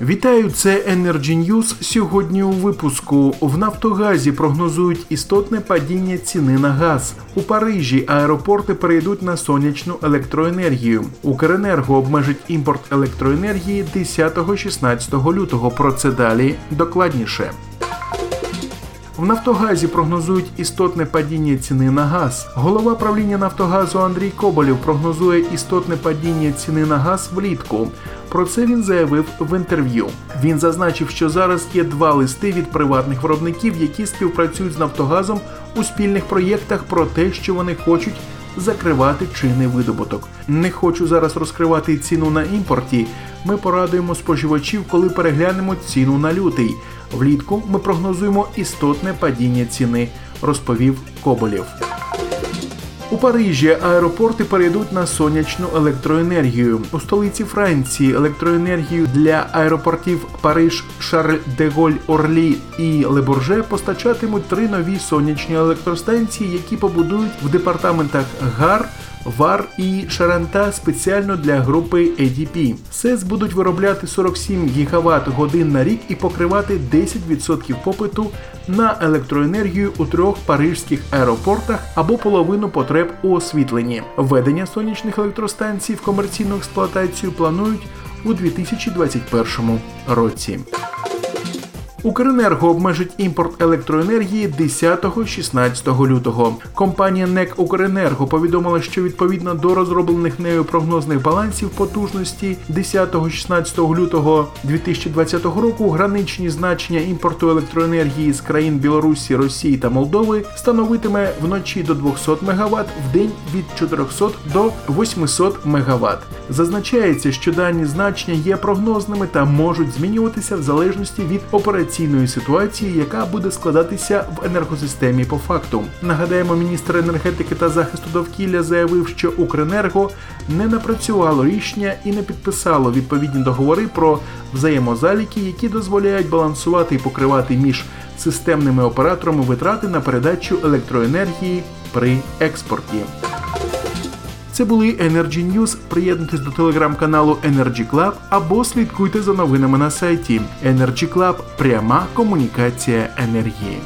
Вітаю, це Energy News. Сьогодні у випуску в Нафтогазі прогнозують істотне падіння ціни на газ. У Парижі аеропорти перейдуть на сонячну електроенергію. Укренерго обмежить імпорт електроенергії 10-16 лютого. Про це далі докладніше. В Нафтогазі прогнозують істотне падіння ціни на газ. Голова правління Нафтогазу Андрій Коболєв прогнозує істотне падіння ціни на газ влітку. Про це він заявив в інтерв'ю. Він зазначив, що зараз є два листи від приватних виробників, які співпрацюють з Нафтогазом у спільних проєктах про те, що вони хочуть закривати чинний видобуток. Не хочу зараз розкривати ціну на імпорті. Ми порадуємо споживачів, коли переглянемо ціну на лютий. Влітку ми прогнозуємо істотне падіння ціни, розповів Коболєв. У Парижі аеропорти перейдуть на сонячну електроенергію. У столиці Франції електроенергію для аеропортів Париж, Шарль де Орлі і Лебурже постачатимуть три нові сонячні електростанції, які побудують в департаментах Гар. Вар і Шаранта спеціально для групи ADP. СЕС будуть виробляти 47 ГВт годин на рік і покривати 10% попиту на електроенергію у трьох парижських аеропортах або половину потреб у освітленні. Введення сонячних електростанцій в комерційну експлуатацію планують у 2021 році. Укренерго обмежить імпорт електроенергії 10-16 лютого. Компанія НЕК Укренерго повідомила, що відповідно до розроблених нею прогнозних балансів потужності 10-16 лютого 2020 року граничні значення імпорту електроенергії з країн Білорусі, Росії та Молдови становитиме вночі до 200 МВт, в день від 400 до 800 МВт. Зазначається, що дані значення є прогнозними та можуть змінюватися в залежності від операційної ситуації, яка буде складатися в енергосистемі по факту. Нагадаємо, міністр енергетики та захисту довкілля заявив, що Укренерго не напрацювало рішення і не підписало відповідні договори про взаємозаліки, які дозволяють балансувати і покривати між системними операторами витрати на передачу електроенергії при експорті. Це були Energy News. Приєднуйтесь до телеграм-каналу Energy Club або слідкуйте за новинами на сайті Energy Club. Пряма комунікація енергії.